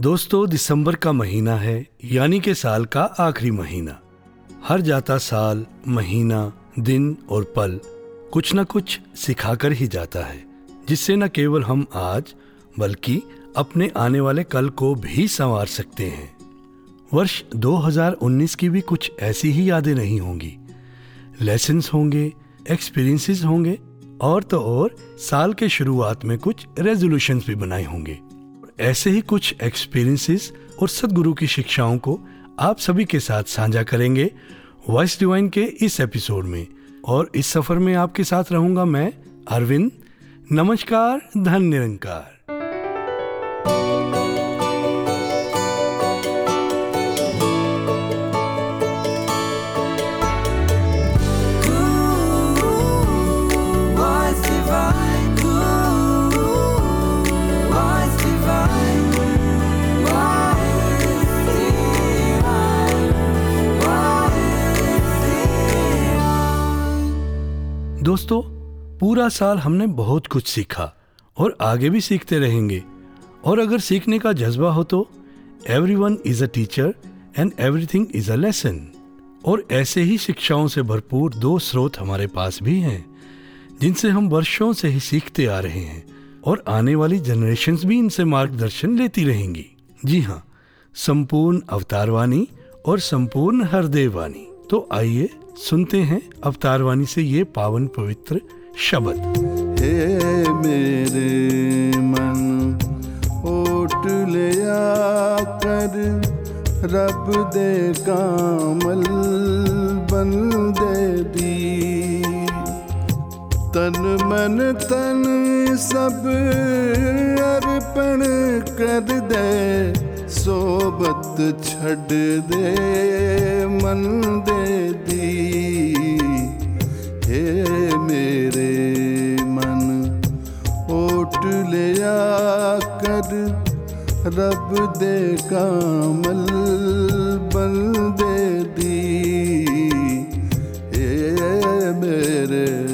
दोस्तों, दिसंबर का महीना है, यानी के साल का आखिरी महीना। हर जाता साल, महीना, दिन और पल कुछ न कुछ सिखाकर ही जाता है, जिससे न केवल हम आज, बल्कि अपने आने वाले कल को भी संवार सकते हैं। वर्ष 2019 की भी कुछ ऐसी ही यादें नहीं होंगी। लेसन्स होंगे एक्सपीरियंसेस होंगे और तो और साल के शुरुआत में कुछ रेजोल्यूशंस भी बनाए होंगे। ऐसे ही कुछ एक्सपीरियंसेस और सदगुरु की शिक्षाओं को आप सभी के साथ साझा करेंगे वॉइस डिवाइन के इस एपिसोड में। और इस सफ़र में आपके साथ रहूँगा मैं अरविंद। नमस्कार धन निरंकार। दोस्तों, पूरा साल हमने बहुत कुछ सीखा और आगे भी सीखते रहेंगे। और अगर सीखने का जज्बा हो तो everyone is a teacher and everything is a lesson और ऐसे ही शिक्षाओं से भरपूर दो स्रोत हमारे पास भी हैं, जिनसे हम वर्षों से ही सीखते आ रहे हैं और आने वाली जनरेशन्स भी इनसे मार्गदर्शन लेती रहेंगी। जी हाँ संपूर्ण अवतारवाणी और संपूर्ण हरदेव वाणी। तो आइए सुनते हैं अवतार वाणी से ये पावन पवित्र शब्द। हे मेरे मन, ओट ले कर रब दे कामल बन दे दी तन मन तन सब अर्पण कर दे सोबत छड़ दे, मन दे दी। हे मेरे मन, ओट लिया कर, रब दे कामल बन दे दी। हे मेरे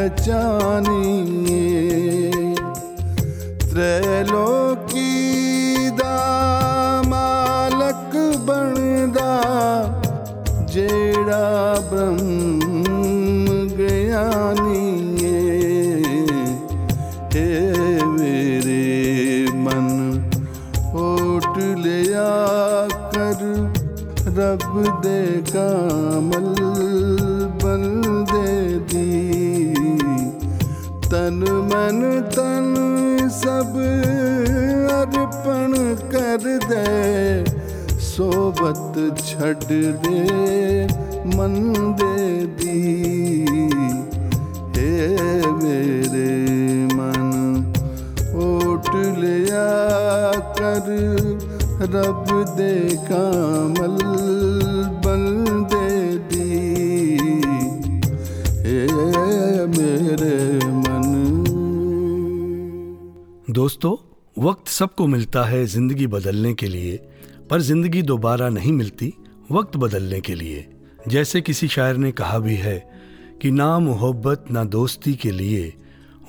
पहचानी। दे, सोबत छड़ दे, मन दे दी। हे मेरे मन, ओट लिया कर, रब दे कामल बल दे दी। हे मेरे मन। दोस्तों वक्त सबको मिलता है ज़िंदगी बदलने के लिए, पर ज़िंदगी दोबारा नहीं मिलती वक्त बदलने के लिए। जैसे किसी शायर ने कहा भी है कि ना मोहब्बत, ना दोस्ती के लिए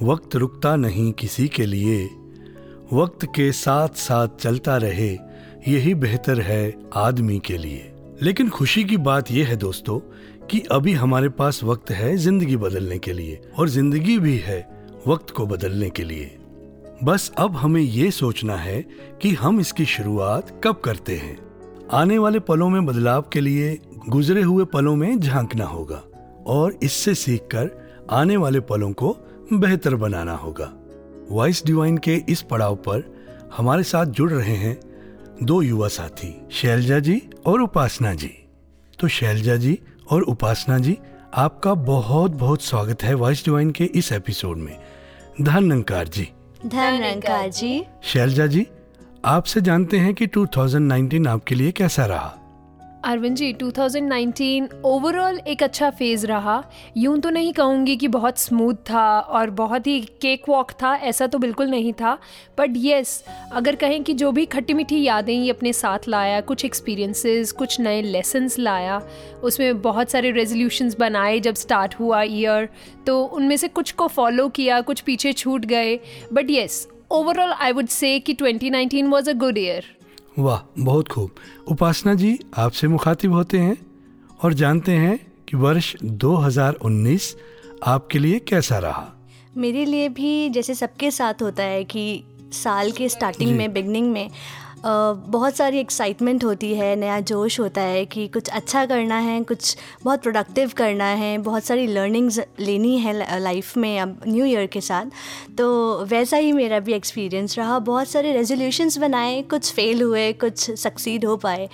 वक्त रुकता नहीं किसी के लिए। वक्त के साथ साथ चलता रहे, यही बेहतर है आदमी के लिए। लेकिन खुशी की बात यह है दोस्तों कि अभी हमारे पास वक्त है ज़िंदगी बदलने के लिए, और ज़िंदगी भी है वक्त को बदलने के लिए। बस अब हमें ये सोचना है कि हम इसकी शुरुआत कब करते हैं। आने वाले पलों में बदलाव के लिए गुजरे हुए पलों में झांकना होगा और इससे सीखकर आने वाले पलों को बेहतर बनाना होगा। वॉइस डिवाइन के इस पड़ाव पर हमारे साथ जुड़ रहे हैं दो युवा साथी, शैलजा जी और उपासना जी। तो शैलजा जी और उपासना जी, आपका बहुत बहुत स्वागत है वॉइस डिवाइन के इस एपिसोड में। धन जी। धन जी शैलजा जी आपसे जानते हैं कि 2019 आपके लिए कैसा रहा? अरविंद जी 2019 ओवरऑल एक अच्छा फ़ेज़ रहा। यूँ तो नहीं कहूँगी कि बहुत स्मूथ था और बहुत ही केक वॉक था, ऐसा तो बिल्कुल नहीं था। बट येस अगर कहें कि जो भी खट्टी मीठी यादें ये अपने साथ लाया, कुछ एक्सपीरियंसेस कुछ नए लेसन्स लाया, उसमें बहुत सारे रेजोल्यूशंस बनाए जब स्टार्ट हुआ ईयर तो उनमें से कुछ को फॉलो किया, कुछ पीछे छूट गए। But yes overall I would say कि 2019 वाज अ गुड ईयर वाह, बहुत खूब। उपासना जी आपसे मुखातिब होते हैं और जानते हैं कि वर्ष 2019 आपके लिए कैसा रहा। मेरे लिए भी जैसे सबके साथ होता है कि साल के स्टार्टिंग में बिगनिंग में बहुत सारी एक्साइटमेंट होती है, नया जोश होता है कि कुछ अच्छा करना है, कुछ बहुत प्रोडक्टिव करना है, बहुत सारी लर्निंग्स लेनी है लाइफ में अब न्यू ईयर के साथ। तो वैसा ही मेरा भी एक्सपीरियंस रहा। बहुत सारे रेजोल्यूशंस बनाए, कुछ फेल हुए, कुछ सक्सीड हो पाए।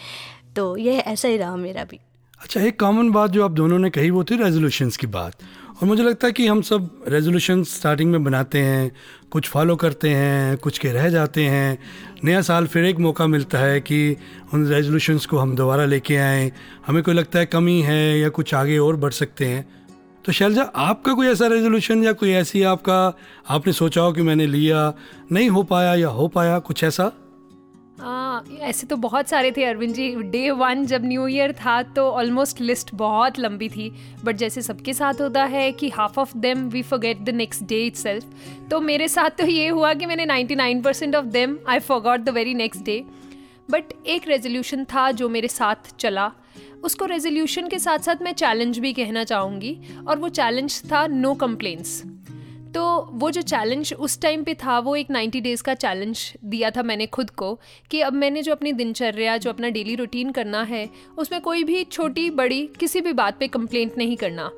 तो यह ऐसा ही रहा मेरा भी। अच्छा एक कॉमन बात जो आप दोनों ने कही वो थी रेजोल्यूशंस की बात। और मुझे लगता है कि हम सब रेजोल्यूशन स्टार्टिंग में बनाते हैं, कुछ फॉलो करते हैं, कुछ के रह जाते हैं। नया साल फिर एक मौका मिलता है कि उन रेजोल्यूशंस को हम दोबारा लेके आएँ। हमें कोई लगता है कमी है या कुछ आगे और बढ़ सकते हैं। तो शैलजा, आपका कोई ऐसा रेजोल्यूशन या कोई ऐसी आपका, आपने सोचा हो कि मैंने लिया, नहीं हो पाया या हो पाया कुछ ऐसा? हाँ ऐसे तो बहुत सारे थे, अरविंद जी। डे वन जब न्यू ईयर था तो ऑलमोस्ट लिस्ट बहुत लंबी थी। बट जैसे सबके साथ होता है कि half of them we forget the next day it तो मेरे साथ तो ये हुआ कि मैंने 99% percent of them I forgot the very next day but एक रेजोल्यूशन था जो मेरे साथ चला। उसको रेजोल्यूशन के साथ साथ मैं चैलेंज भी कहना चाहूँगी। और वो चैलेंज था नो कंप्लेंट्स तो वो जो चैलेंज उस टाइम पे था, वो एक 90 डेज़ का चैलेंज दिया था मैंने खुद को कि अब मैंने जो अपनी दिनचर्या, जो अपना डेली रूटीन करना है, उसमें कोई भी छोटी, बड़ी, किसी भी बात पे कंप्लेंट नहीं करना।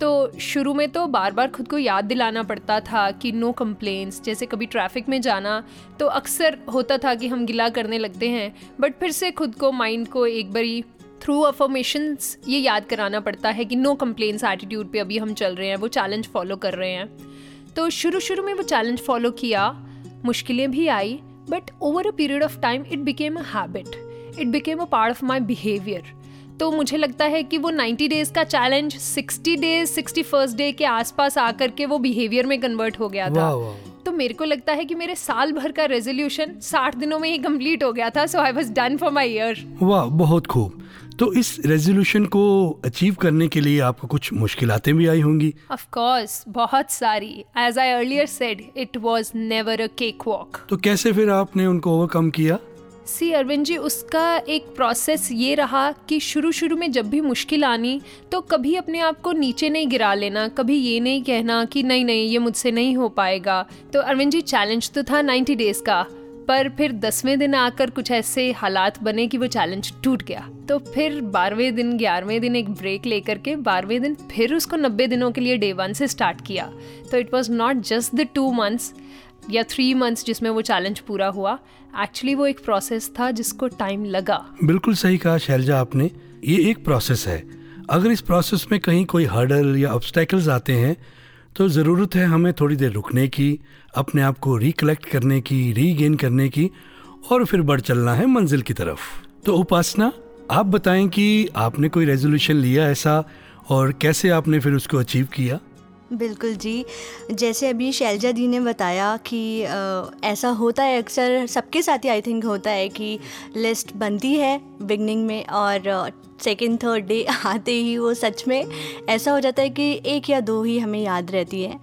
तो शुरू में तो बार बार खुद को याद दिलाना पड़ता था कि नो कंप्लेंट्स जैसे कभी ट्रैफ़िक में जाना तो अक्सर होता था कि हम गिला करने लगते हैं बट फिर से खुद को माइंड को एक बारी थ्रू अफर्मेशंस ये याद कराना पड़ता है कि नो कंप्लेंट्स एटीट्यूड पे अभी हम चल रहे हैं, वो चैलेंज फॉलो कर रहे हैं। तो शुरू शुरू में वो चैलेंज फॉलो किया मुश्किलें भी आई but over a period of time it became a habit it became a part of my behaviour तो मुझे लगता है कि वो 90 डेज़ का चैलेंज 60 डेज़ 61st डे के आसपास आकर के वो बिहेवियर में कन्वर्ट हो गया था। वाह वाह। तो मेरे को लगता है कि मेरे साल भर का रेजोल्यूशन 60 दिनों में ही कंप्लीट हो गया था so I was done for my year वाह बहुत खूब। तो इस रेजोल्यूशन को अचीव करने के लिए आपको कुछ मुश्किलातें भी आई होंगी। ऑफ़ कोर्स बहुत सारी। As I earlier said it was never a cakewalk तो कैसे फिर आपने उनको ओवरकम किया? सी अरविंद जी उसका एक प्रोसेस ये रहा कि शुरू शुरू में जब भी मुश्किल आनी तो कभी अपने आप को नीचे नहीं गिरा लेना कभी ये नहीं कहना कि नहीं नहीं ये मुझसे नहीं हो पाएगा। तो अरविंद जी चैलेंज तो था 90 डेज़ का। पर फिर दसवें दिन आकर कुछ ऐसे हालात बने कि वो चैलेंज टूट गया। तो फिर बारहवें दिन, ग्यारहवें दिन एक ब्रेक लेकर के बारहवें दिन फिर उसको नब्बे दिनों के लिए डे वन से स्टार्ट किया। तो it was not just the two months या थ्री मंथ्स जिसमें वो चैलेंज पूरा हुआ। एक्चुअली वो एक प्रोसेस था जिसको टाइम लगा। बिल्कुल सही कहा शैलजा आपने। ये एक प्रोसेस है। अगर इस प्रोसेस में कहीं कोई हर्डल या ऑब्स्टेकल्स आते हैं तो ज़रूरत है हमें थोड़ी देर रुकने की अपने आप को रिकलेक्ट करने की रीगेन करने की और फिर बढ़ चलना है मंजिल की तरफ़। तो उपासना आप बताएँ कि आपने कोई रेजोल्यूशन लिया ऐसा और कैसे आपने फिर उसको अचीव किया? बिल्कुल जी। जैसे अभी शैलजा दी ने बताया कि अ, ऐसा होता है अक्सर सबके साथ ही आई थिंक होता है कि लिस्ट बनती है बिगनिंग में और सेकंड थर्ड डे आते ही वो सच में ऐसा हो जाता है कि एक या दो ही हमें याद रहती है।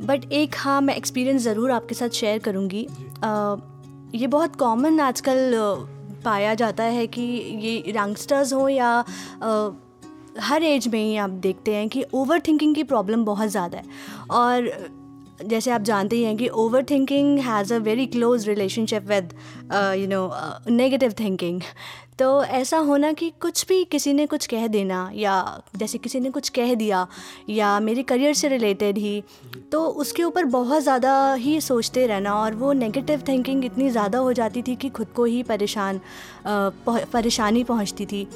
बट एक हाँ मैं एक्सपीरियंस ज़रूर आपके साथ शेयर करूँगी। ये बहुत कॉमन आजकल पाया जाता है कि ये यंगस्टर्स हों या आ, हर एज में ही आप देखते हैं कि ओवर थिंकिंग की प्रॉब्लम बहुत ज़्यादा है। और जैसे आप जानते ही हैं कि overthinking has a very close relationship with you know negative thinking तो ऐसा होना कि कुछ भी किसी ने कुछ कह देना या जैसे किसी ने कुछ कह दिया या मेरे करियर से रिलेटेड ही तो उसके ऊपर बहुत ज़्यादा ही सोचते रहना और वो नेगेटिव थिंकिंग इतनी ज़्यादा हो जाती थी कि खुद को ही परेशान परेशानी पहुँचती थी।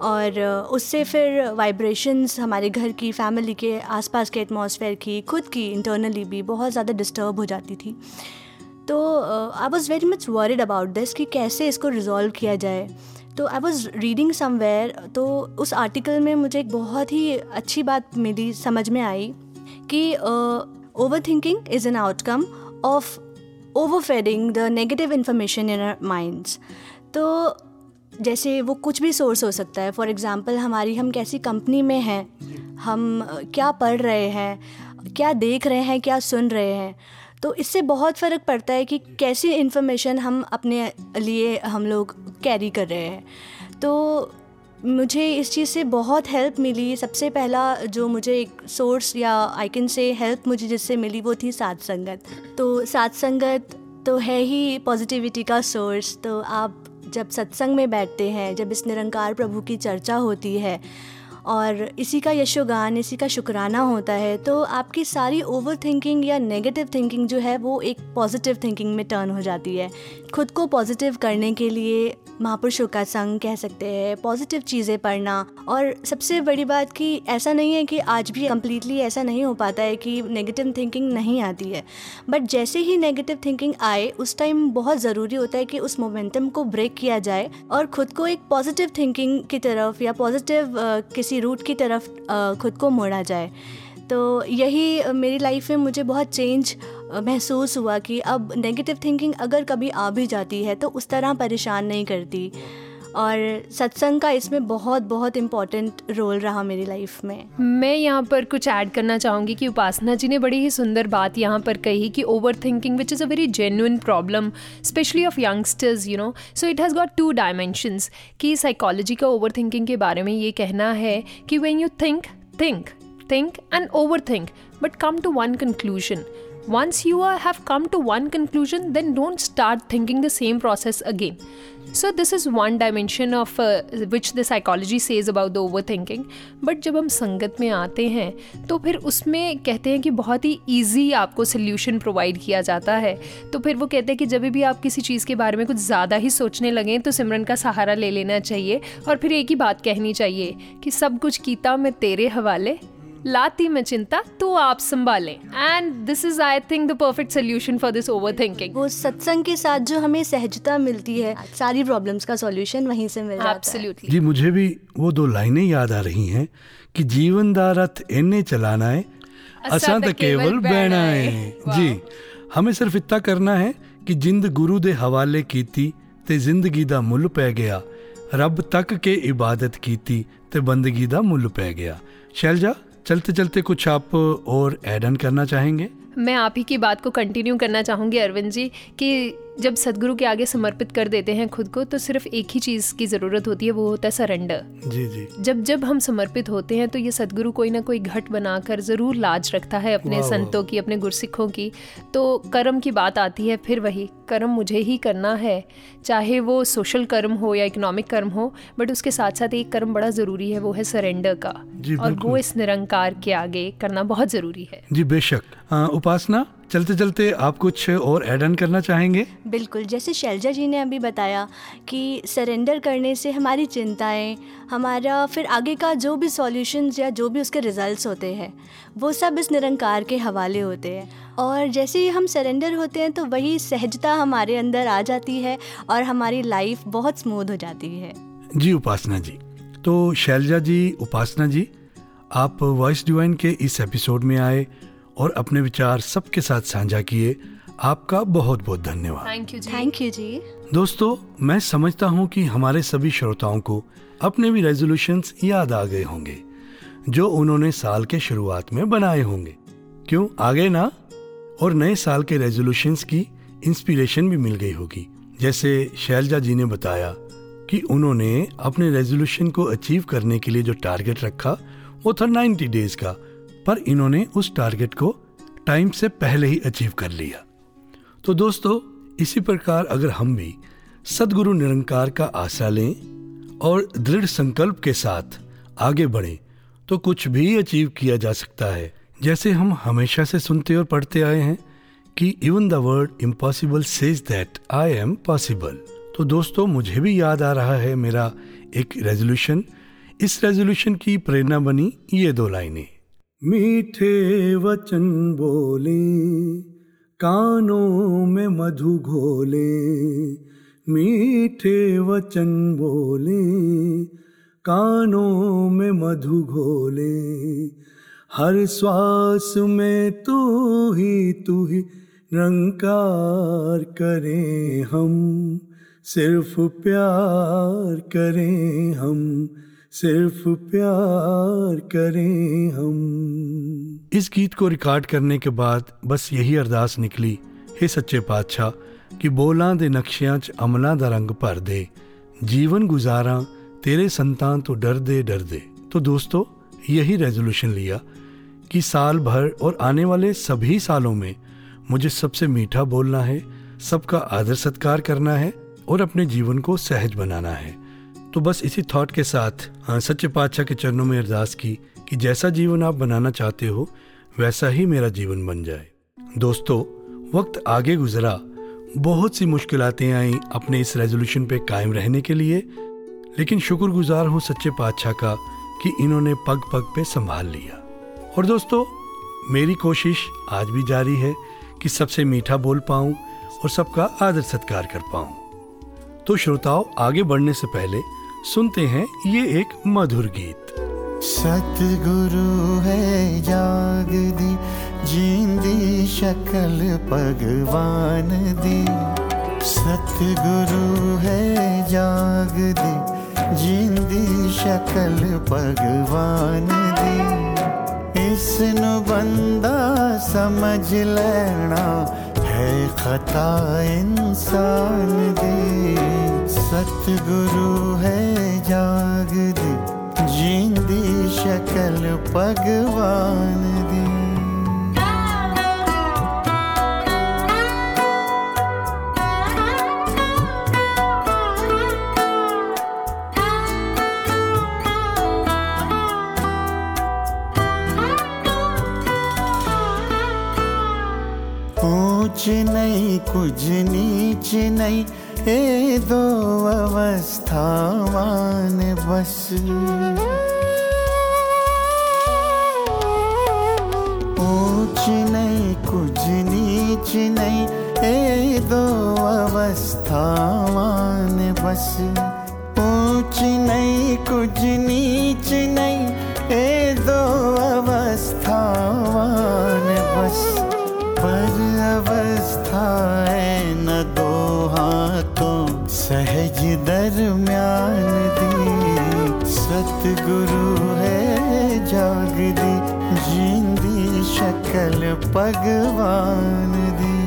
और उससे फिर वाइब्रेशंस हमारे घर की फैमिली के आसपास के एटमॉस्फेयर की, खुद की इंटरनली भी बहुत ज़्यादा डिस्टर्ब हो जाती थी। तो I was very much worried about this कि कैसे इसको रिजॉल्व किया जाए। तो आई वॉज़ रीडिंग समवेयर तो उस आर्टिकल में मुझे एक बहुत ही अच्छी बात मिली समझ में आई कि overthinking is an outcome of overfeeding the negative information in minds तो जैसे वो कुछ भी सोर्स हो सकता है। फॉर एग्ज़ाम्पल हमारी, हम कैसी कंपनी में हैं? हम क्या पढ़ रहे हैं? क्या देख रहे हैं? क्या सुन रहे हैं? तो इससे बहुत फ़र्क पड़ता है कि कैसी इन्फॉर्मेशन हम अपने लिए हम लोग कैरी कर रहे हैं। तो मुझे इस चीज़ से बहुत हेल्प मिली। सबसे पहला जो मुझे एक सोर्स या आई कैन से हेल्प मुझे जिससे मिली वो थी साथ संगत। तो साथ संगत तो है ही पॉजिटिविटी का सोर्स तो आप जब सत्संग में बैठते हैं जब इस निरंकार प्रभु की चर्चा होती है और इसी का यशोगान, इसी का शुक्राना होता है तो आपकी सारी ओवर थिंकिंग या नेगेटिव थिंकिंग जो है, वो एक पॉजिटिव थिंकिंग में टर्न हो जाती है। खुद को पॉजिटिव करने के लिए महापुरुषों का संग कह सकते हैं पॉजिटिव चीज़ें पढ़ना। और सबसे बड़ी बात कि ऐसा नहीं है कि आज भी कम्प्लीटली ऐसा नहीं हो पाता है कि नेगेटिव थिंकिंग नहीं आती है। बट जैसे ही नेगेटिव थिंकिंग आए, उस टाइम बहुत ज़रूरी होता है कि उस मोमेंटम को ब्रेक किया जाए। और खुद को एक पॉजिटिव थिंकिंग की तरफ़ या पॉजिटिव किसी रूट की तरफ़ खुद को मोड़ा जाए। तो यही मेरी लाइफ में मुझे बहुत चेंज महसूस हुआ कि अब नेगेटिव थिंकिंग अगर कभी आ भी जाती है तो उस तरह परेशान नहीं करती। और सत्संग का इसमें बहुत बहुत इम्पोर्टेंट रोल रहा मेरी लाइफ में। मैं यहाँ पर कुछ ऐड करना चाहूँगी कि उपासना जी ने बड़ी ही सुंदर बात यहाँ पर कही कि overthinking which is a very genuine problem specially of youngsters you know so it has got two dimensions कि साइकोलॉजी का ओवर थिंकिंग के बारे में ये कहना है कि when you think think think and overthink but come to one conclusion once you are, have come to one conclusion then don't start thinking the same process again so this is one dimension of uh, which the psychology says about the overthinking but जब हम संगत में आते हैं तो फिर उसमें कहते हैं कि बहुत ही ईजी आपको सोल्यूशन प्रोवाइड किया जाता है तो फिर वो कहते हैं कि जब भी आप किसी चीज़ के बारे में कुछ ज़्यादा ही सोचने लगें तो सिमरन का सहारा ले लेना चाहिए और फिर एक ही बात कहनी चाहिए कि सब कुछ कीता मैं तेरे हवाले लाती में चिंता तो आप संभालें। And this is I think the perfect solution for this overthinking वो सत्संग के साथ जो हमें सहजता मिलती है सारी प्रॉब्लम्स का सॉल्यूशन वहीं से मिल जाता है। एब्सोल्युटली जी मुझे भी वो दो लाइनें याद आ रही हैं कि जीवन दा रथ इन्ने चलाना है असां तो केवल बहना है जी हमें सिर्फ़ इतना करना है कि जिंद गुरु दे हवाले कीती ते ज़िंदगी दा मुੱਲ पै गया। रब तक के इबादत कीती ते बंदगी दा मुੱਲ पै गया। शैलजा चलते चलते कुछ आप और ऐड ऑन करना चाहेंगे? मैं आप ही की बात को कंटिन्यू करना चाहूँगी, अरविंद जी, कि जब सदगुरु के आगे समर्पित कर देते हैं खुद को तो सिर्फ़ एक ही चीज़ की ज़रूरत होती है वो होता है सरेंडर। जी जी। जब जब हम समर्पित होते हैं तो ये सदगुरु कोई ना कोई घट बनाकर ज़रूर लाज रखता है अपने संतों की अपने गुरसिखों की। तो कर्म की बात आती है फिर वही कर्म मुझे ही करना है चाहे वो सोशल कर्म हो या इकोनॉमिक कर्म हो बट उसके साथ साथ एक कर्म बड़ा ज़रूरी है वो है सरेंडर का। और। वो इस निरंकार के आगे करना बहुत ज़रूरी है। जी बेशक। उपासना? चलते चलते आप कुछ और ऐड ऑन करना चाहेंगे? बिल्कुल जैसे शैलजा जी ने अभी बताया कि सरेंडर करने से हमारी चिंताएँ हमारा फिर आगे का जो भी सॉल्यूशंस या जो भी उसके रिजल्ट्स होते हैं वो सब इस निरंकार के हवाले होते हैं। और जैसे ही हम सरेंडर होते हैं तो वही सहजता हमारे अंदर आ जाती है और हमारी लाइफ बहुत स्मूथ हो जाती है। जी उपासना जी। तो शैलजा जी उपासना जी आप वॉइस डिवाइन के इस एपिसोड में आए और अपने विचार सबके साथ साझा किए आपका बहुत बहुत धन्यवाद थैंक यू थैंक यू जी। दोस्तों मैं समझता हूँ कि हमारे सभी श्रोताओं को अपने भी रेजोल्यूशंस याद आ गए होंगे जो उन्होंने साल के शुरुआत में बनाए होंगे। क्यों? आ गए ना? और नए साल के रेजोल्यूशंस की इंस्पिरेशन भी मिल गई होगी। जैसे शैलजा जी ने बताया कि उन्होंने अपने रेजोल्यूशन को अचीव करने के लिए जो टारगेट रखा वो था 90 डेज़ का। पर इन्होंने उस टारगेट को टाइम से पहले ही अचीव कर लिया। तो दोस्तों, इसी प्रकार अगर हम भी सदगुरु निरंकार का आशा लें और दृढ़ संकल्प के साथ आगे बढ़ें तो कुछ भी अचीव किया जा सकता है। जैसे हम हमेशा से सुनते और पढ़ते आए हैं कि even the word impossible says that I am possible तो दोस्तों, मुझे भी याद आ रहा है मेरा एक रेजोल्यूशन इस रेजोल्यूशन की प्रेरणा बनी ये दो लाइनें। मीठे वचन बोले, कानों में मधु घोले। मीठे वचन बोले, कानों में मधु घोले। हर श्वास में तू ही तू ही रंकार करें हम, सिर्फ़ प्यार करें हम। सिर्फ़ प्यार करें हम। इस गीत को रिकॉर्ड करने के बाद बस यही अरदास निकली, हे सच्चे पातशाह, कि बोला दे नक्शियाँ च अमला दा रंग भर दे। जीवन गुजारा, तेरे संतान तो डर दे डर दे। तो दोस्तों, यही रेजोल्यूशन लिया, कि साल भर और आने वाले सभी सालों में मुझे सबसे मीठा बोलना है, सबका आदर सत्कार करना है और अपने जीवन को सहज बनाना है। तो बस इसी थॉट के साथ हाँ, सच्चे पातशाह के चरणों में अरदास की कि जैसा जीवन आप बनाना चाहते हो वैसा ही मेरा जीवन बन जाए। दोस्तों वक्त आगे गुजरा। बहुत सी मुश्किलातें आई अपने इस रेजोल्यूशन पे कायम रहने के लिए लेकिन शुक्रगुजार हूँ सच्चे पातशाह का कि इन्होंने पग पग पे संभाल लिया। और दोस्तों मेरी कोशिश आज भी जारी है कि सबसे मीठा बोल पाऊँ और सबका आदर सत्कार कर पाऊँ। तो श्रोताओं आगे बढ़ने से पहले सुनते हैं ये एक मधुर गीत। सतगुरु है, जाग दी, जींदी शक्ल भगवान दी। सतगुरु है, जाग दी, जींदी शकल भगवान दी। इस बंदा समझ लेना है खता इंसान दी। सतगुरु है जाग दी। जींदी शक्ल भगवान दी। नहीं कुछ नीच नहीं। ए दो अवस्थावान बस। ऊंच नहीं, कुछ नीच नहीं, ए दो अवस्थावान बस। ऊंच नहीं, कुछ नीच नहीं, ए दो अवस्थावान बस। पर अवस्था सहज दरम्यान दी सतगुरु है जाग दी जिंदी शक्ल भगवान दी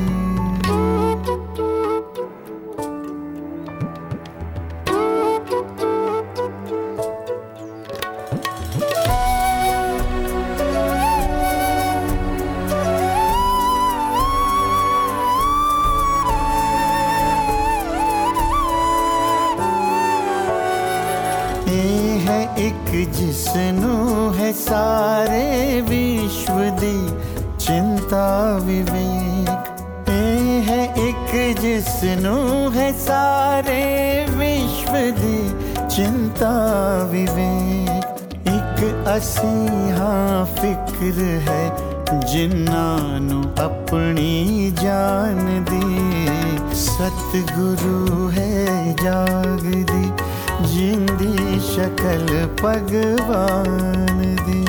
से हाँ फ़िक्र है, जिन्नानु अपनी जान दी। सतगुरु है, जाग दी, जिंदी शकल भगवान दी।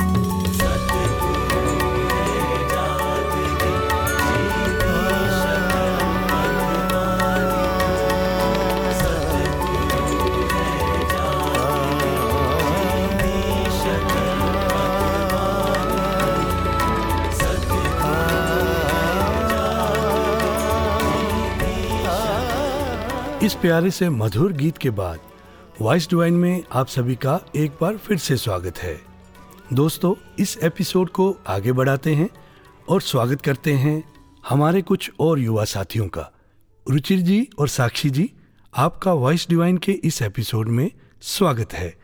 इस प्यारे से मधुर गीत के बाद वॉइस डिवाइन में आप सभी का एक बार फिर से स्वागत है। दोस्तों इस एपिसोड को आगे बढ़ाते हैं और स्वागत करते हैं हमारे कुछ और युवा साथियों का। रुचिर जी और साक्षी जी आपका वॉइस डिवाइन के इस एपिसोड में स्वागत है।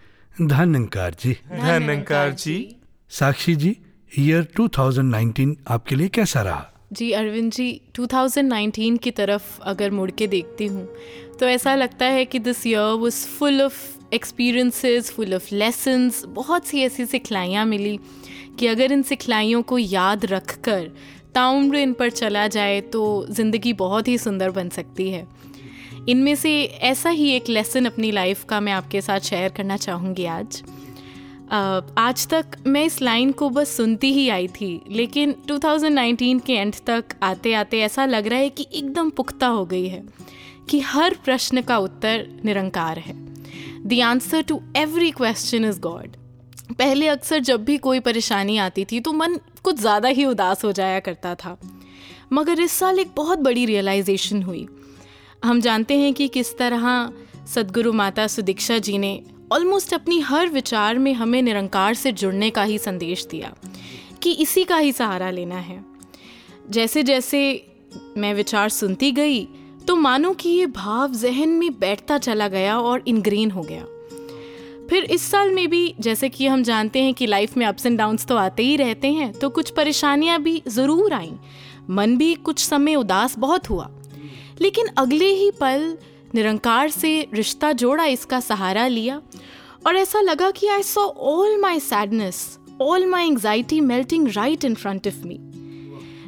धन्यकार जी। धन्यकार जी। साक्षी जी ईयर 2019 आपके लिए कैसा रहा? जी अरविंद जी 2019 की तरफ़ अगर मुड़ के देखती हूँ तो ऐसा लगता है कि this year was full of experiences full of lessons बहुत सी ऐसी सिखलाइयाँ मिली कि अगर इन सिखलाइयों को याद रख कर ताउम्र इन पर चला जाए तो ज़िंदगी बहुत ही सुंदर बन सकती है। इनमें से ऐसा ही एक लेसन अपनी लाइफ का मैं आपके साथ शेयर करना चाहूँगी आज। आज तक मैं इस लाइन को बस सुनती ही आई थी, लेकिन 2019 के एंड तक आते आते ऐसा लग रहा है कि एकदम पुख्ता हो गई है। कि हर प्रश्न का उत्तर निरंकार है। The answer to every question is God पहले अक्सर जब भी कोई परेशानी आती थी तो मन कुछ ज़्यादा ही उदास हो जाया करता था। मगर इस साल एक बहुत बड़ी रियलाइजेशन हुई। हम जानते हैं कि किस तरह सदगुरु माता सुदीक्षा जी ने ऑलमोस्ट अपनी हर विचार में हमें निरंकार से जुड़ने का ही संदेश दिया कि इसी का ही सहारा लेना है। जैसे जैसे मैं विचार सुनती गई तो मानो कि ये भाव जहन में बैठता चला गया और इनग्रेन हो गया। फिर इस साल में भी जैसे कि हम जानते हैं कि लाइफ में अप्स एंड डाउन्स तो आते ही रहते हैं तो कुछ परेशानियाँ भी ज़रूर आईं। मन भी कुछ समय उदास बहुत हुआ। लेकिन अगले ही पल निरंकार से रिश्ता जोड़ा, इसका सहारा लिया और ऐसा लगा कि I saw all my sadness all my anxiety melting right in front of me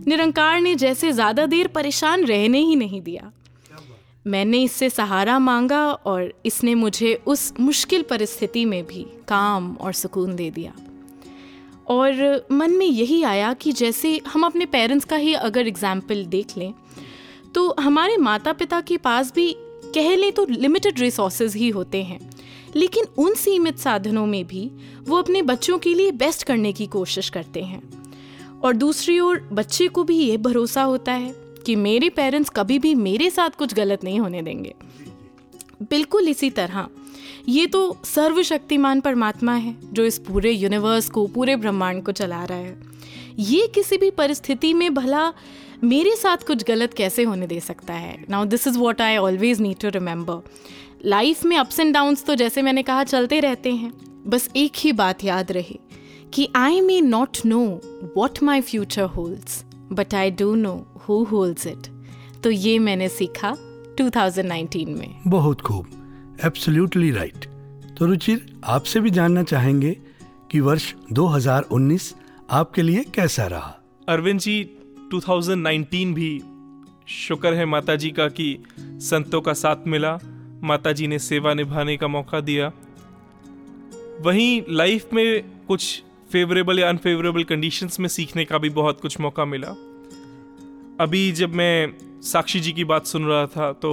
Nirankar ने जैसे ज़्यादा देर परेशान रहने ही नहीं दिया। मैंने इससे सहारा मांगा और इसने मुझे उस मुश्किल परिस्थिति में भी काम और सुकून दे दिया। और मन में यही आया कि जैसे हम अपने पेरेंट्स का ही अगर एग्ज़ाम्पल देख लें तो हमारे माता पिता के पास भी कह लें तो लिमिटेड रिसोर्सेज ही होते हैं, लेकिन उन सीमित साधनों में भी वो अपने बच्चों के लिए बेस्ट करने की कोशिश करते हैं। और दूसरी ओर बच्चे को भी ये भरोसा होता है कि मेरे पेरेंट्स कभी भी मेरे साथ कुछ गलत नहीं होने देंगे। बिल्कुल इसी तरह। ये तो सर्वशक्तिमान परमात्मा है, जो इस पूरे यूनिवर्स को, पूरे ब्रह्मांड को चला रहा है। ये किसी भी परिस्थिति में भला मेरे साथ कुछ गलत कैसे होने दे सकता है? Now this is what I always need to remember life में अप्स एंड डाउन्स तो जैसे मैंने कहा, चलते रहते हैं। बस एक ही बात याद रहे कि I may not know what my future holds but I do know who holds it तो ये मैंने सीखा 2019 में। बहुत खूब। एब्सोल्युटली राइट तो रुचिर आपसे भी जानना चाहेंगे कि वर्ष 2019 आपके लिए कैसा रहा? अरविंद जी 2019 भी शुक्र है माता जी का कि संतों का साथ मिला। माता जी ने सेवा निभाने का मौका दिया। वहीं लाइफ में कुछ फेवरेबल या अनफेवरेबल कंडीशंस में सीखने का भी बहुत कुछ मौका मिला। अभी जब मैं साक्षी जी की बात सुन रहा था तो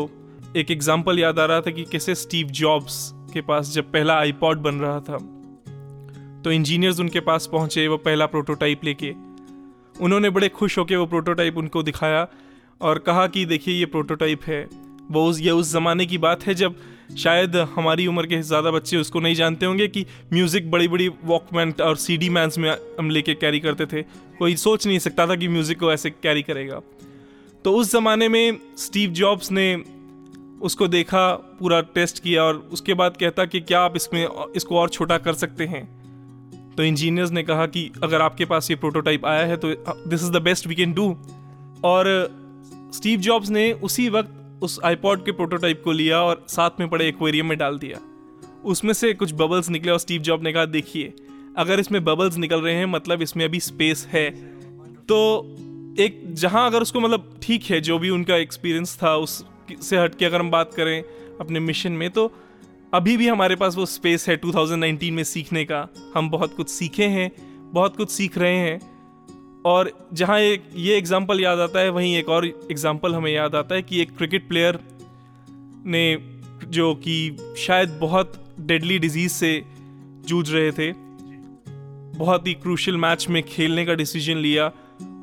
एक एग्ज़ाम्पल याद आ रहा था कि कैसे स्टीव जॉब्स के पास जब पहला आईपॉड बन रहा था तो इंजीनियर्स उनके पास पहुँचे वो पहला प्रोटोटाइप लेके। उन्होंने बड़े खुश होकर वो प्रोटोटाइप उनको दिखाया और कहा कि देखिए ये प्रोटोटाइप है। वो उस ये उस ज़माने की बात है जब शायद हमारी उम्र के ज़्यादा बच्चे उसको नहीं जानते होंगे कि म्यूज़िक बड़ी बड़ी वॉकमैन और सी डी मैंस में हम लेके कैरी करते थे। कोई सोच नहीं सकता था कि म्यूज़िक को ऐसे कैरी करेगा। तो उस ज़माने में स्टीव जॉब्स ने उसको देखा, पूरा टेस्ट किया और उसके बाद कहता कि क्या आप इसमें इसको और छोटा कर सकते हैं? तो इंजीनियर्स ने कहा कि अगर आपके पास ये प्रोटोटाइप आया है तो this is the best we can do और स्टीव जॉब्स ने उसी वक्त उस आईपॉड के प्रोटोटाइप को लिया और साथ में पड़े एक्वेरियम में डाल दिया। उसमें से कुछ बबल्स निकले और स्टीव जॉब ने कहा, देखिए, अगर इसमें बबल्स निकल रहे हैं मतलब इसमें अभी स्पेस है। तो एक, जहाँ अगर उसको मतलब ठीक है, जो भी उनका एक्सपीरियंस था, उस से हट के अगर हम बात करें अपने मिशन में तो अभी भी हमारे पास वो स्पेस है 2019 में सीखने का। हम बहुत कुछ सीखे हैं, बहुत कुछ सीख रहे हैं। और जहाँ एक, ये एग्ज़ाम्पल याद आता है, वहीं एक और एग्ज़ाम्पल हमें याद आता है कि एक क्रिकेट प्लेयर ने जो कि शायद बहुत डेडली डिज़ीज़ से जूझ रहे थे, बहुत ही क्रूशल मैच में खेलने का डिसीज़न लिया।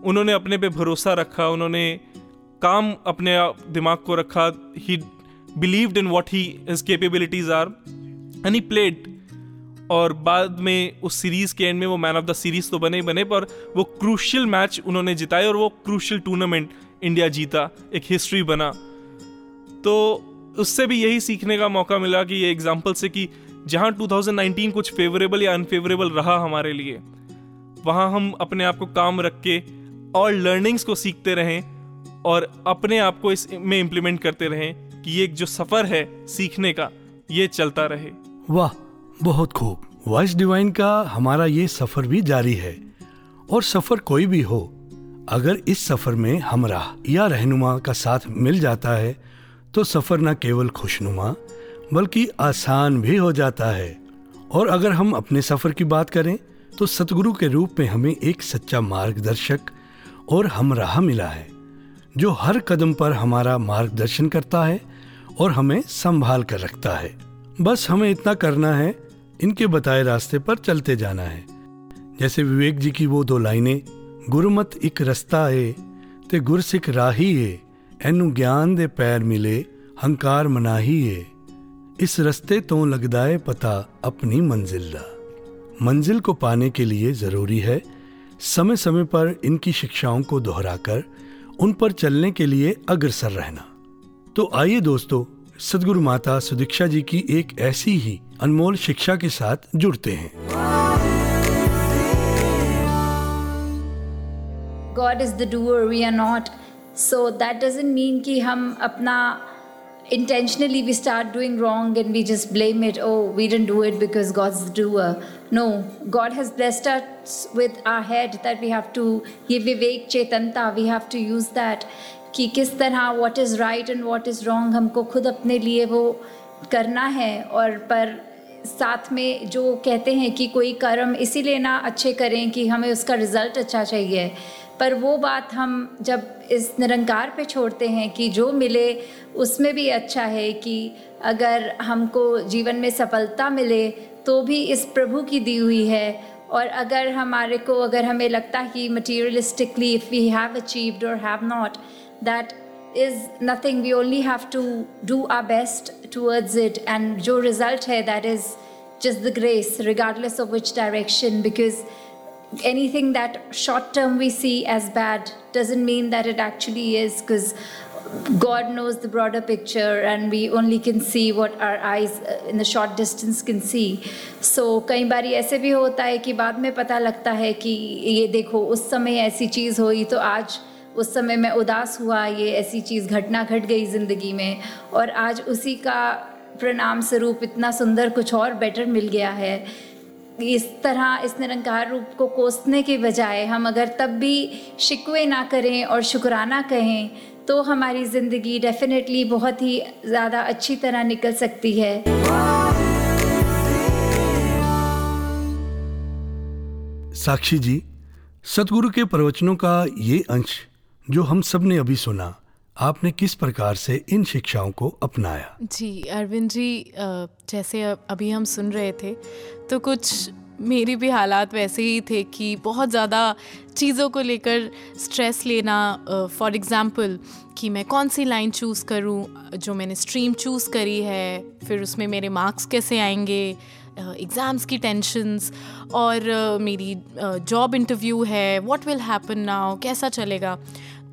उन्होंने अपने पे भरोसा रखा, उन्होंने काम अपने दिमाग को रखा। He believed in what he his capabilities are he played और बाद में उस सीरीज़ के एंड में वो मैन ऑफ़ द सीरीज़ तो बने ही बने, पर वो क्रूशियल मैच उन्होंने जिताए और वो क्रूशियल टूर्नामेंट इंडिया जीता, एक हिस्ट्री बना। तो उससे भी यही सीखने का मौका मिला कि ये एग्ज़ाम्पल से कि जहाँ 2019 कुछ फेवरेबल या अनफेवरेबल रहा हमारे लिए, वहाँ हम अपने आप को काम रख के और लर्निंग्स को सीखते रहें और अपने आप को इस में इम्प्लीमेंट करते रहें कि ये जो सफ़र है सीखने का, ये चलता रहे। वाह! बहुत खूब। वॉइस डिवाइन का हमारा ये सफ़र भी जारी है। और सफ़र कोई भी हो, अगर इस सफ़र में हमराह या रहनुमा का साथ मिल जाता है तो सफ़र न केवल खुशनुमा, बल्कि आसान भी हो जाता है। और अगर हम अपने सफ़र की बात करें तो सतगुरु के रूप में हमें एक सच्चा मार्गदर्शक और हमराह मिला है, जो हर कदम पर हमारा मार्गदर्शन करता है और हमें संभाल कर रखता है। बस हमें इतना करना है इनके बताए रास्ते पर चलते जाना है। जैसे विवेक जी की वो दो लाइनें, गुरमत एक रस्ता है ते गुरसिख राही है एनु ज्ञान दे पैर मिले, हंकार मनाही है इस रस्ते तो लगदा है पता अपनी मंजिल दा। मंजिल को पाने के लिए ज़रूरी है समय समय पर इनकी शिक्षाओं को दोहराकर, उन पर चलने के लिए अग्रसर रहना। तो आइए दोस्तों सदगुरु माता सुदीक्षा जी की एक ऐसी ही अनमोल शिक्षा के साथ जुड़ते हैं। God is the doer we are not so that doesn't mean कि हम अपना intentionally we start doing wrong and we just blame it oh we didn't do it because God is doer no God has blessed us with our head that we have to ये विवेक चेतनता we have to use that कि किस तरह what is right and what is wrong हमको खुद अपने लिए वो करना है और पर साथ में जो कहते हैं कि कोई कर्म इसीलिए ना अच्छे करें कि हमें उसका रिज़ल्ट अच्छा चाहिए। पर वो बात हम जब इस निरंकार पे छोड़ते हैं कि जो मिले उसमें भी अच्छा है कि अगर हमको जीवन में सफलता मिले तो भी इस प्रभु की दी हुई है और अगर हमारे को अगर हमें लगता है कि materialistically if we have achieved और have not that is nothing we only have to do our best towards it and जो result है that is just the grace regardless of which direction because anything that short term we see as bad doesn't mean that it actually is because God knows the broader picture and we only can see what our eyes uh, in the short distance can see. So कई बार ऐसे भी होता है कि बाद में पता लगता है कि ये देखो उस समय ऐसी चीज़ हुई तो आज उस समय मैं उदास हुआ ये ऐसी चीज़ घटना घट गई ज़िंदगी में और आज उसी का प्रणाम स्वरूप इतना सुंदर कुछ और बेटर मिल गया है इस तरह इस निरंकार रूप को कोसने के बजाय हम अगर तब भी शिकवे ना करें और शुक्राना कहें तो हमारी ज़िंदगी डेफिनेटली बहुत ही ज़्यादा अच्छी तरह निकल सकती है। साक्षी जी सतगुरु के प्रवचनों का ये अंश जो हम सबने अभी सुना आपने किस प्रकार से इन शिक्षाओं को अपनाया? जी अरविंद जी जैसे अभी हम सुन रहे थे तो कुछ मेरी भी हालात वैसे ही थे कि बहुत ज़्यादा चीज़ों को लेकर स्ट्रेस लेना फॉर uh, एग्ज़ाम्पल कि मैं कौन सी लाइन चूज़ करूँ जो मैंने स्ट्रीम चूज़ करी है फिर उसमें मेरे मार्क्स कैसे आएँगे एग्ज़ाम्स uh, की टेंशन्स और अ, मेरी जॉब इंटरव्यू है व्हाट विल हैपन नाउ कैसा चलेगा।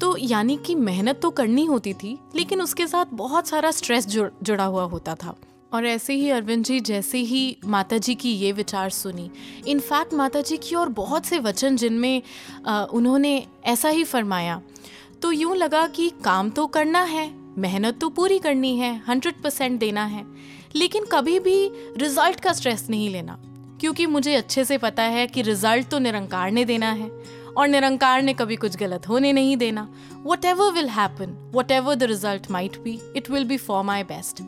तो यानी कि मेहनत तो करनी होती थी लेकिन उसके साथ बहुत सारा स्ट्रेस जुड़ जुड़ा हुआ होता था। और ऐसे ही अरविंद जी, जैसे ही माता जी की ये विचार सुनी। इनफैक्ट माता जी की और बहुत से वचन जिनमें उन्होंने ऐसा ही फरमाया तो यूँ लगा कि काम तो करना है, मेहनत तो पूरी करनी है हंड्रेड परसेंट देना है, लेकिन कभी भी रिज़ल्ट का स्ट्रेस नहीं लेना, क्योंकि मुझे अच्छे से पता है कि रिज़ल्ट तो निरंकार ने देना है और निरंकार ने कभी कुछ गलत होने नहीं देना। Whatever will happen whatever the result might be it will be for my best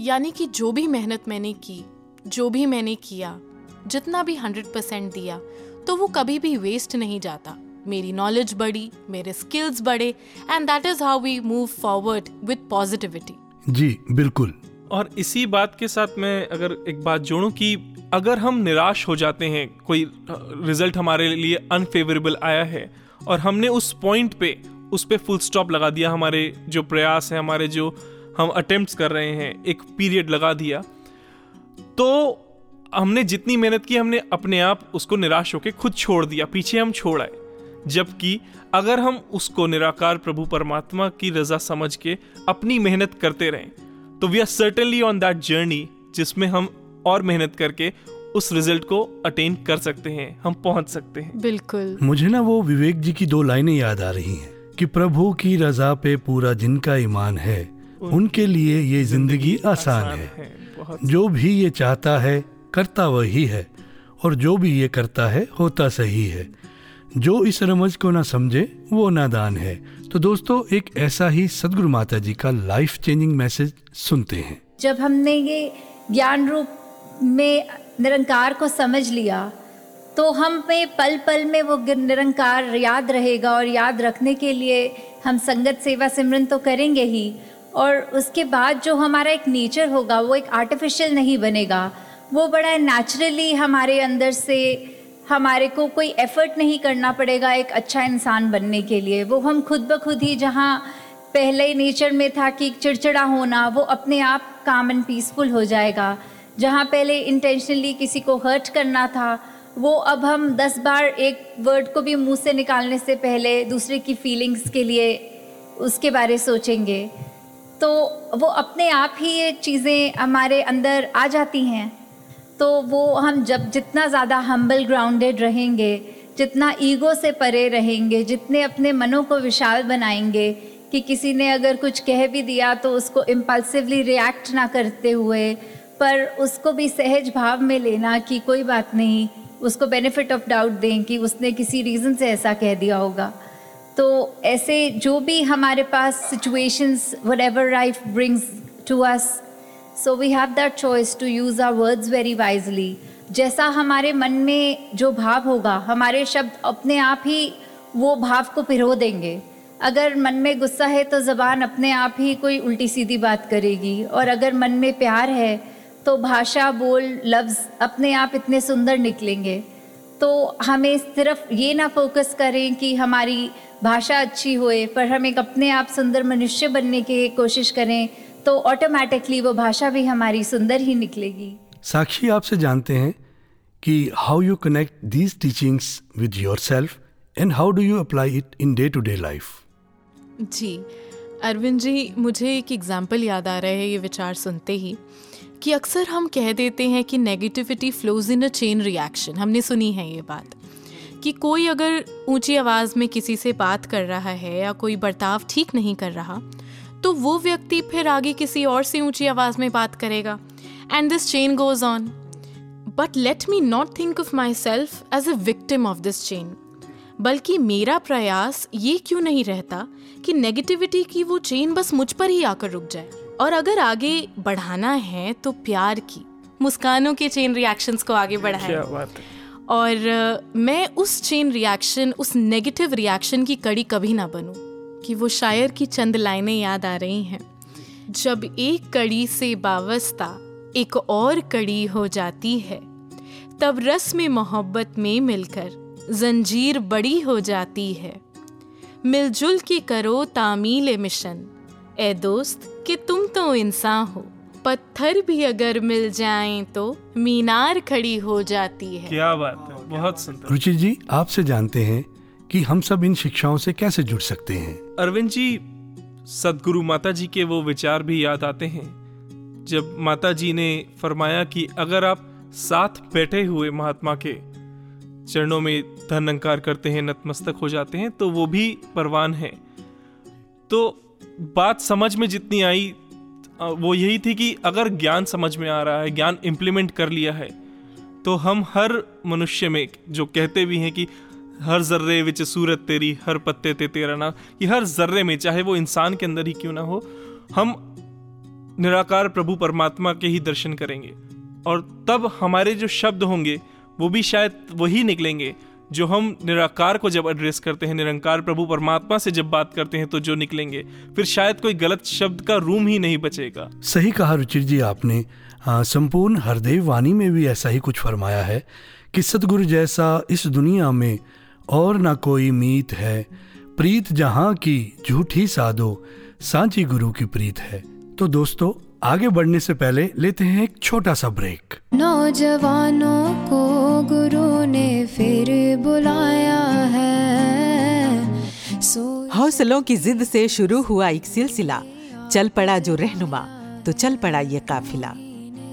यानी कि जो भी मेहनत मैंने की, जो भी मैंने किया, जितना भी हंड्रेड परसेंट दिया तो वो कभी भी वेस्ट नहीं जाता। मेरी नॉलेज बढ़ी, मेरे स्किल्स बढ़े and that is how we move forward with positivity जी, बिल्कुल। और इसी बात के साथ मैं अगर एक बात जोड़ूं कि अगर हम निराश हो जाते हैं, कोई रिज़ल्ट हमारे लिए अनफेवरेबल आया है, और हमने उस पॉइंट पे, उस पर फुल स्टॉप लगा दिया, हमारे जो प्रयास है, हमारे जो हम अटेम्प्ट्स कर रहे हैं, एक पीरियड लगा दिया तो हमने जितनी मेहनत की, हमने अपने आप उसको निराश होकर खुद छोड़ दिया, पीछे हम छोड़ आए। जबकि अगर हम उसको निराकार प्रभु परमात्मा की रजा समझ के अपनी मेहनत करते रहें तो we are certainly on that journey जिसमें हम और मेहनत करके उस रिज़ल्ट को अटेन कर सकते हैं हम पहुँच सकते हैं। बिल्कुल। मुझे ना वो विवेक जी की दो लाइनें याद आ रही हैं कि प्रभु की रजा पे पूरा जिनका ईमान है उनके लिए ये ज़िंदगी आसान है बहुत। जो भी ये चाहता है करता वही है और जो भी ये करता है होता सही है। जो इस रमज को ना समझे वो नादान है तो दोस्तों, एक ऐसा ही सदगुरु माता जी का लाइफ चेंजिंग मैसेज सुनते हैं। जब हमने ये ज्ञान रूप में निरंकार को समझ लिया तो हम पे पल पल में वो निरंकार याद रहेगा और याद रखने के लिए हम संगत सेवा सिमरन तो करेंगे ही। और उसके बाद जो हमारा एक नेचर होगा, वो एक आर्टिफिशियल नहीं बनेगा। वो बड़ा नेचुरली हमारे अंदर से हमारे को कोई एफर्ट नहीं करना पड़ेगा एक अच्छा इंसान बनने के लिए। वो हम खुद ब खुद ही जहाँ पहले ही नेचर में था कि चिड़चिड़ा होना, वो अपने आप काम एंड पीसफुल हो जाएगा। जहाँ पहले इंटेंशनली किसी को हर्ट करना था, वो अब हम दस बार एक वर्ड को भी मुँह से निकालने से पहले दूसरे की फीलिंग्स के लिए उसके बारे सोचेंगे। तो वो अपने आप ही ये चीज़ें हमारे अंदर आ जाती हैं। तो वो हम जब जितना ज़्यादा हम्बल ग्राउंडेड रहेंगे, जितना ईगो से परे रहेंगे, जितने अपने मनों को विशाल बनाएँगे कि किसी ने अगर कुछ कह भी दिया तो उसको इम्पल्सिवली रिएक्ट ना करते हुए, पर उसको भी सहज भाव में लेना कि कोई बात नहीं, उसको बेनिफिट ऑफ़ डाउट दें कि उसने किसी रीज़न से ऐसा कह दिया होगा। तो ऐसे जो भी हमारे पास situations whatever life brings to us so we have that choice to use our words very wisely जैसा हमारे मन में जो भाव होगा, हमारे शब्द अपने आप ही वो भाव को पिरो देंगे। अगर मन में गुस्सा है तो ज़बान अपने आप ही कोई उल्टी सीधी बात करेगी। और अगर मन में प्यार है तो भाषा, बोल, लफ्ज़ अपने आप इतने सुंदर निकलेंगे। तो हमें सिर्फ़ ये ना फोकस करें कि हमारी भाषा अच्छी होए, पर हम एक अपने आप सुंदर मनुष्य बनने की कोशिश करें। तो ऑटोमेटिकली वो भाषा भी हमारी सुंदर ही निकलेगी। साक्षी आपसे जानते हैं कि how you connect these teachings with yourself and how do you apply it in day to day life जी अरविंद जी मुझे एक एग्ज़ाम्पल याद आ रहा है ये विचार सुनते ही कि अक्सर हम कह देते हैं कि negativity flows in a chain reaction हमने सुनी है ये बात कि कोई अगर ऊँची आवाज़ में किसी से बात कर रहा है या कोई बर्ताव ठीक नहीं कर रहा तो वो व्यक्ति फिर आगे किसी और से ऊँची आवाज़ में बात करेगा। And this chain goes on but let me not think of myself as a victim of this chain बल्कि मेरा प्रयास ये क्यों नहीं रहता कि नेगेटिविटी की वो चेन बस मुझ पर ही आकर रुक जाए। और अगर आगे बढ़ाना है तो प्यार की मुस्कानों के चेन रिएक्शंस को आगे बढ़ाएँ। और मैं उस चेन रिएक्शन उस नेगेटिव रिएक्शन की कड़ी कभी ना बनूं। कि वो शायर की चंद लाइनें याद आ रही हैं। जब एक कड़ी से वाबस्ता एक और कड़ी हो जाती है तब रस में मोहब्बत में मिलकर जंजीर बड़ी हो जाती है। मिलजुल के करो तामील मिशन ए दोस्त कि तुम तो इंसान हो। पत्थर भी अगर मिल जाएँ तो मीनार खड़ी हो जाती है। क्या बात है बहुत सुंदर। रुचि जी आपसे जानते हैं कि हम सब इन शिक्षाओं से कैसे जुड़ सकते हैं? अरविंद जी, सदगुरु माता जी के वो विचार भी याद आते हैं। जब माता जी ने फरमाया कि अगर आप साथ बैठे हुए महात्मा के चरणों में धन अंकार करते हैं, नतमस्तक हो जाते हैं तो वो भी परवान है। तो बात समझ में जितनी आई वो यही थी कि अगर ज्ञान समझ में आ रहा है, ज्ञान इम्प्लीमेंट कर लिया है तो हम हर मनुष्य में जो कहते भी हैं कि हर जर्रे विच सूरत तेरी, हर पत्ते ते तेरा नाम। कि हर जर्रे में, चाहे वो इंसान के अंदर ही क्यों ना हो, हम निराकार प्रभु परमात्मा के ही दर्शन करेंगे। और तब हमारे जो शब्द होंगे, वो भी शायद वही निकलेंगे, जो हम निराकार को जब एड्रेस करते हैं, निरंकार प्रभु परमात्मा से जब बात करते हैं तो जो निकलेंगे, फिर शायद कोई गलत शब्द का रूम ही नहीं बचेगा। सही कहा रुचिर जी आपने। संपूर्ण हरदेव वाणी में भी ऐसा ही कुछ फरमाया है कि सतगुरु जैसा इस दुनिया में और ना कोई मीत है। प्रीत जहाँ की झूठी साधो सांची गुरु की प्रीत है। तो दोस्तों आगे बढ़ने से पहले लेते हैं एक छोटा सा ब्रेक। नौजवानों को गुरु ने फिर बुलाया है। सो हौसलों की जिद से शुरू हुआ एक सिलसिला। चल पड़ा जो रहनुमा तो चल पड़ा ये काफिला।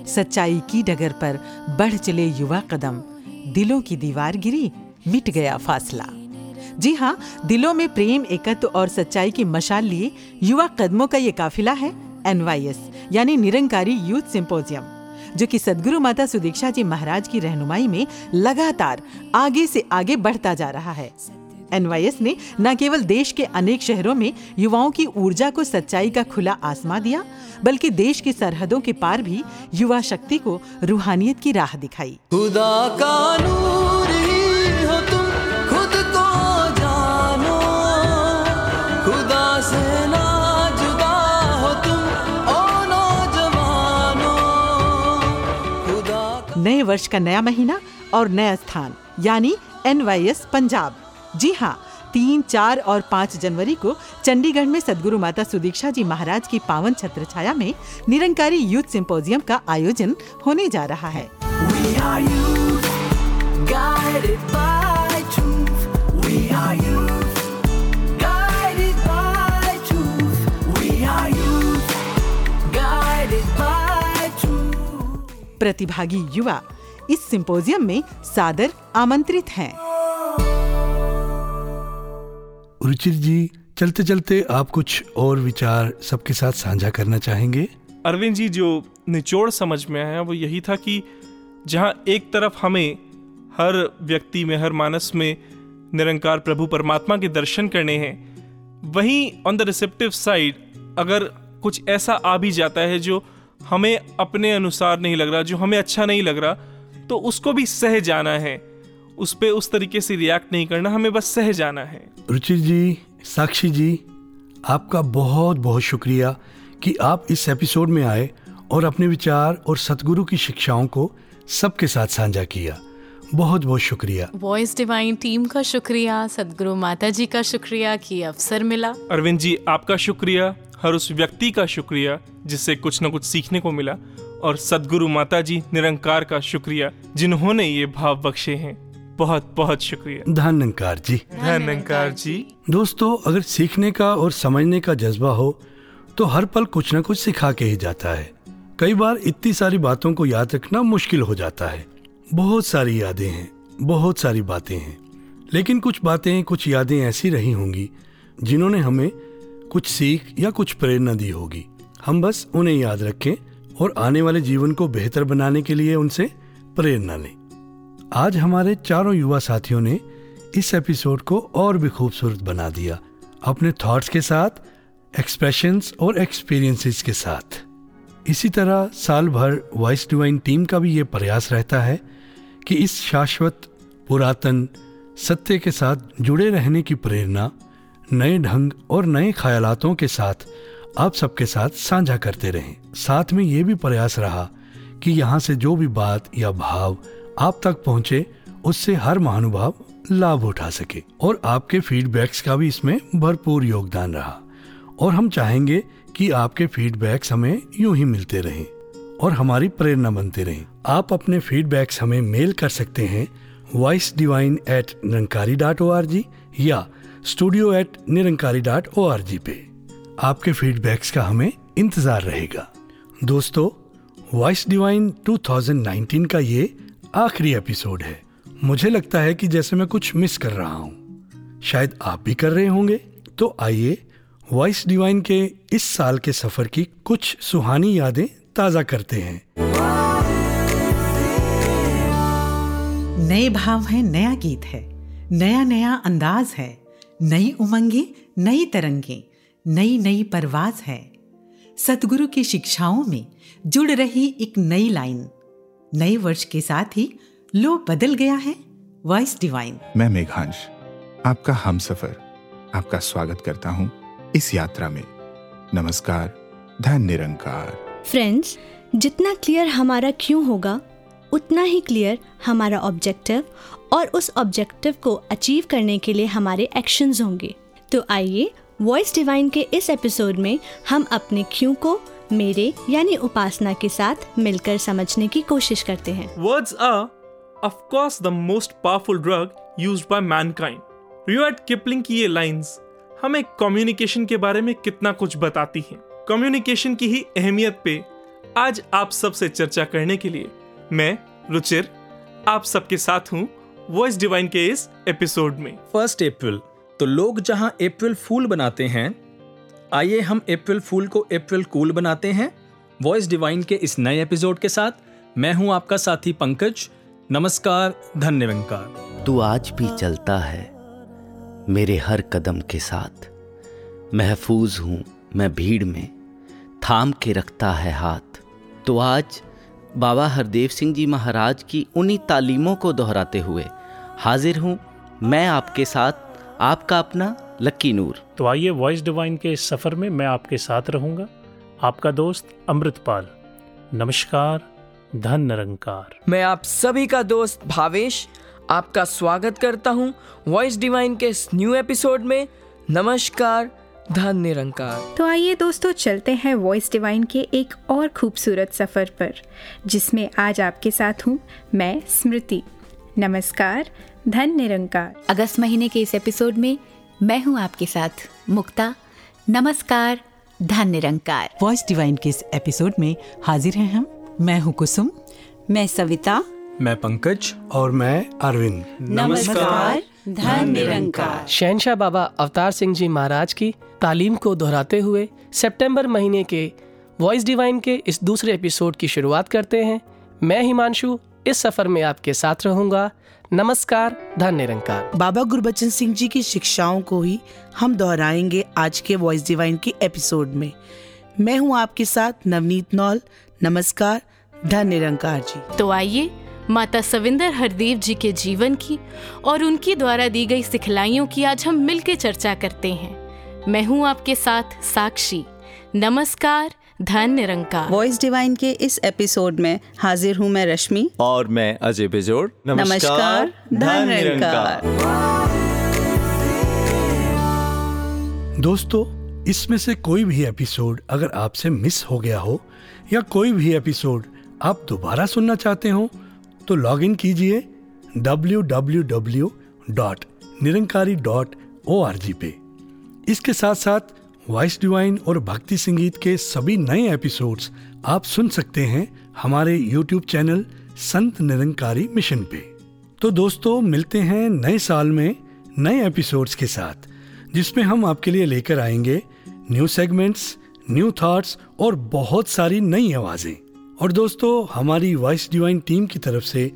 सच्चाई की डगर पर बढ़ चले युवा कदम। दिलों की दीवार गिरी मिट गया फासला। जी हाँ दिलों में प्रेम, एकत्व और सच्चाई की मशाल लिए युवा कदमों का ये काफिला है एनवाईएस यानी निरंकारी यूथ सिंपोजियम, जो कि सदगुरु माता सुदीक्षा जी महाराज की रहनुमाई में लगातार आगे से आगे बढ़ता जा रहा है। एनवाईएस ने न केवल देश के अनेक शहरों में युवाओं की ऊर्जा को सच्चाई का खुला आसमा दिया, बल्कि देश की सरहदों के पार भी युवा शक्ति को रूहानियत की राह दिखाई। खुदा का नूर नए वर्ष का नया महीना और नया स्थान यानी एनवाईएस पंजाब। जी हाँ तीन चार और पाँच जनवरी को चंडीगढ़ में सदगुरु माता सुदीक्षा जी महाराज की पावन छत्र छाया में निरंकारी यूथ सिंपोजियम का आयोजन होने जा रहा है। We are youth, प्रतिभागी युवा इस सिंपोजियम में सादर आमंत्रित हैं। रुचिर जी चलते चलते आप कुछ और विचार सबके साथ साझा करना चाहेंगे? अरविंद जी जो निचोड़ समझ में आया वो यही था कि जहाँ एक तरफ़ हमें हर व्यक्ति में हर मानस में निरंकार प्रभु परमात्मा के दर्शन करने हैं वहीं ऑन द रिसेप्टिव साइड अगर कुछ ऐसा आ भी जाता है जो हमें अपने अनुसार नहीं लग रहा जो हमें अच्छा नहीं लग रहा तो उसको भी सह जाना है। उस पर उस तरीके से रिएक्ट नहीं करना हमें बस सह जाना है। रुचिर जी साक्षी जी आपका बहुत बहुत शुक्रिया कि आप इस एपिसोड में आए और अपने विचार और सतगुरु की शिक्षाओं को सबके साथ साझा किया। बहुत बहुत शुक्रिया। वॉइस डिवाइन टीम का शुक्रिया सदगुरु माता जी का शुक्रिया कि अवसर मिला। अरविंद जी आपका शुक्रिया। हर उस व्यक्ति का शुक्रिया जिससे कुछ न कुछ सीखने को मिला और सदगुरु माता जी निरंकार का शुक्रिया जिन्होंने ये भाव बख्शे हैं। बहुत बहुत शुक्रिया। धन्यकार जी। धन्यकार जी। दोस्तों अगर सीखने का और समझने का जज्बा हो तो हर पल कुछ न कुछ सिखा के ही जाता है। कई बार इतनी सारी बातों को याद रखना मुश्किल हो जाता है। बहुत सारी यादें हैं बहुत सारी बातें हैं। लेकिन कुछ बातें कुछ यादें ऐसी रही होंगी जिन्होंने हमें कुछ सीख या कुछ प्रेरणा दी होगी। हम बस उन्हें याद रखें और आने वाले जीवन को बेहतर बनाने के लिए उनसे प्रेरणा लें। आज हमारे चारों युवा साथियों ने इस एपिसोड को और भी खूबसूरत बना दिया, अपने थॉट्स के साथ एक्सप्रेशंस और एक्सपीरियंसेस के साथ। इसी तरह साल भर वॉइस डिवाइन टीम का भी ये प्रयास रहता है कि इस शाश्वत, पुरातन, सत्य के साथ जुड़े रहने की प्रेरणा नए ढंग और नए ख्यालातों के साथ आप सबके साथ साझा करते रहें। साथ में ये भी प्रयास रहा कि यहाँ से जो भी बात या भाव आप तक पहुँचे, उससे हर महानुभाव लाभ उठा सके। और आपके फीडबैक्स का भी इसमें भरपूर योगदान रहा। और हम चाहेंगे कि आपके फीडबैक्स हमें यूँ ही मिलते रहें और हमारी प्रेरणा बनते रहें। आप अपने फीडबैक्स हमें मेल कर सकते हैं voice divine at Nirankari dot O R G या studio at Nirankari dot O R G पे। आपके फीडबैक्स का हमें इंतज़ार रहेगा। दोस्तों वॉइस डिवाइन 2019 का ये आखिरी एपिसोड है। मुझे लगता है कि जैसे मैं कुछ मिस कर रहा हूँ। शायद आप भी कर रहे होंगे। तो आइए वॉइस डिवाइन के इस साल के सफ़र की कुछ सुहानी यादें ताज़ा करते हैं। नए भाव है, नया गीत है। नया नया अंदाज है। नई उमंगे नई तरंगे नई नई परवाज है। सतगुरु की शिक्षाओं में जुड़ रही एक नई लाइन। नए वर्ष के साथ ही लो बदल गया है। वॉइस डिवाइन मैं मेघांश आपका हम सफ़र आपका स्वागत करता हूँ इस यात्रा में। नमस्कार धन निरंकार। फ्रेंड्स जितना क्लियर हमारा क्यों होगा उतना ही क्लियर हमारा ऑब्जेक्टिव और उस ऑब्जेक्टिव को अचीव करने के लिए हमारे एक्शंस होंगे। तो आइए वॉइस डिवाइन के इस एपिसोड में हम अपने क्यों को मेरे यानी उपासना के साथ मिलकर समझने की कोशिश करते हैं। Words are, of course, the most powerful drug used by mankind. Rudyard Kipling की ये लाइंस हमें कम्युनिकेशन के बारे में कितना कुछ बताती हैं। कम्युनिकेशन की ही अहमियत पे आज आप सबसे चर्चा करने के लिए मैं रुचिर आप सबके साथ हूँ। वॉइस डिवाइन के इस एपिसोड में। फ़र्स्ट अप्रैल तो लोग जहाँ अप्रैल फूल बनाते हैं आइए हम अप्रैल फूल को अप्रैल कूल बनाते हैं। वॉइस डिवाइन के इस नए एपिसोड के साथ मैं हूँ आपका साथी पंकज। नमस्कार धन्य निरंकार तू आज भी चलता है मेरे हर कदम के साथ। महफूज हूँ मैं भीड़ में थाम के रखता है हाथ। तो आज बाबा हरदेव सिंह जी महाराज की उन्हीं तालीमों को दोहराते हुए हाजिर हूँ मैं आपके साथ आपका अपना लक्की नूर। तो आइए वॉइस डिवाइन के इस सफ़र में मैं आपके साथ रहूँगा। आपका दोस्त अमृतपाल। नमस्कार धन निरंकार। मैं आप सभी का दोस्त भावेश आपका स्वागत करता हूँ वॉइस डिवाइन के इस न्यू एपिसोड में। नमस्कार धन निरंकार। तो आइए दोस्तों चलते हैं वॉइस डिवाइन के एक और खूबसूरत सफ़र पर जिसमें आज आपके साथ हूँ मैं स्मृति। नमस्कार धन निरंकार। अगस्त महीने के इस एपिसोड में मैं हूँ आपके साथ मुक्ता। नमस्कार धन निरंकार। वॉइस डिवाइन के इस एपिसोड में हाजिर हैं हम। मैं हूँ कुसुम मैं सविता। मैं पंकज और मैं अरविंद। नमस्कार धन निरंकार। शहनशाह बाबा अवतार सिंह जी महाराज की तालीम को दोहराते हुए सितंबर महीने के वॉइस डिवाइन के इस दूसरे एपिसोड की शुरुआत करते हैं। मैं हिमांशु इस सफ़र में आपके साथ रहूँगा। नमस्कार धन निरंकार। बाबा गुरबचन सिंह जी की शिक्षाओं को ही हम दोहराएँगे आज के वॉइस डिवाइन के एपिसोड में। मैं हूँ आपके साथ नवनीत नौल। नमस्कार धन निरंकार जी। तो आइए माता सविंदर हरदेव जी के जीवन की और उनकी द्वारा दी गई सिखलाइयों की आज हम मिलकर चर्चा करते हैं। मैं हूँ आपके साथ साक्षी। नमस्कार धन निरंकार। वॉइस डिवाइन के इस एपिसोड में हाजिर हूँ मैं रश्मि। और मैं अजय बेजोड़। नमस्कार धन निरंकार। दोस्तों इसमें से कोई भी एपिसोड अगर आपसे मिस हो गया हो या कोई भी एपिसोड आप दोबारा सुनना चाहते हो तो लॉग इन कीजिए www.निरंकारी.org पे। इसके साथ साथ वॉइस डिवाइन और भक्ति संगीत के सभी नए एपिसोड्स आप सुन सकते हैं हमारे YouTube channel Sant Nirankari mission पे। तो दोस्तों, मिलते हैं नए साल में नए एपिसोड्स के साथ, जिसमें हम आपके लिए लेकर आएँगे न्यू सेगमेंट्स न्यू थॉट्स और बहुत सारी नई आवाज़ें। और दोस्तों, हमारी वॉइस डिवाइन टीम की तरफ़ से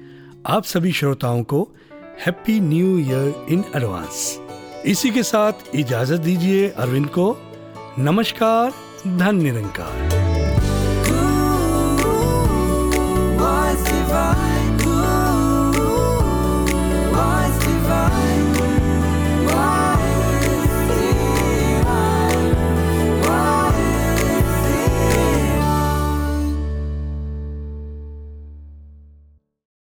आप सभी श्रोताओं को happy new year in advance इसी के साथ इजाज़त दीजिए अरविंद को। नमस्कार धन निरंकार.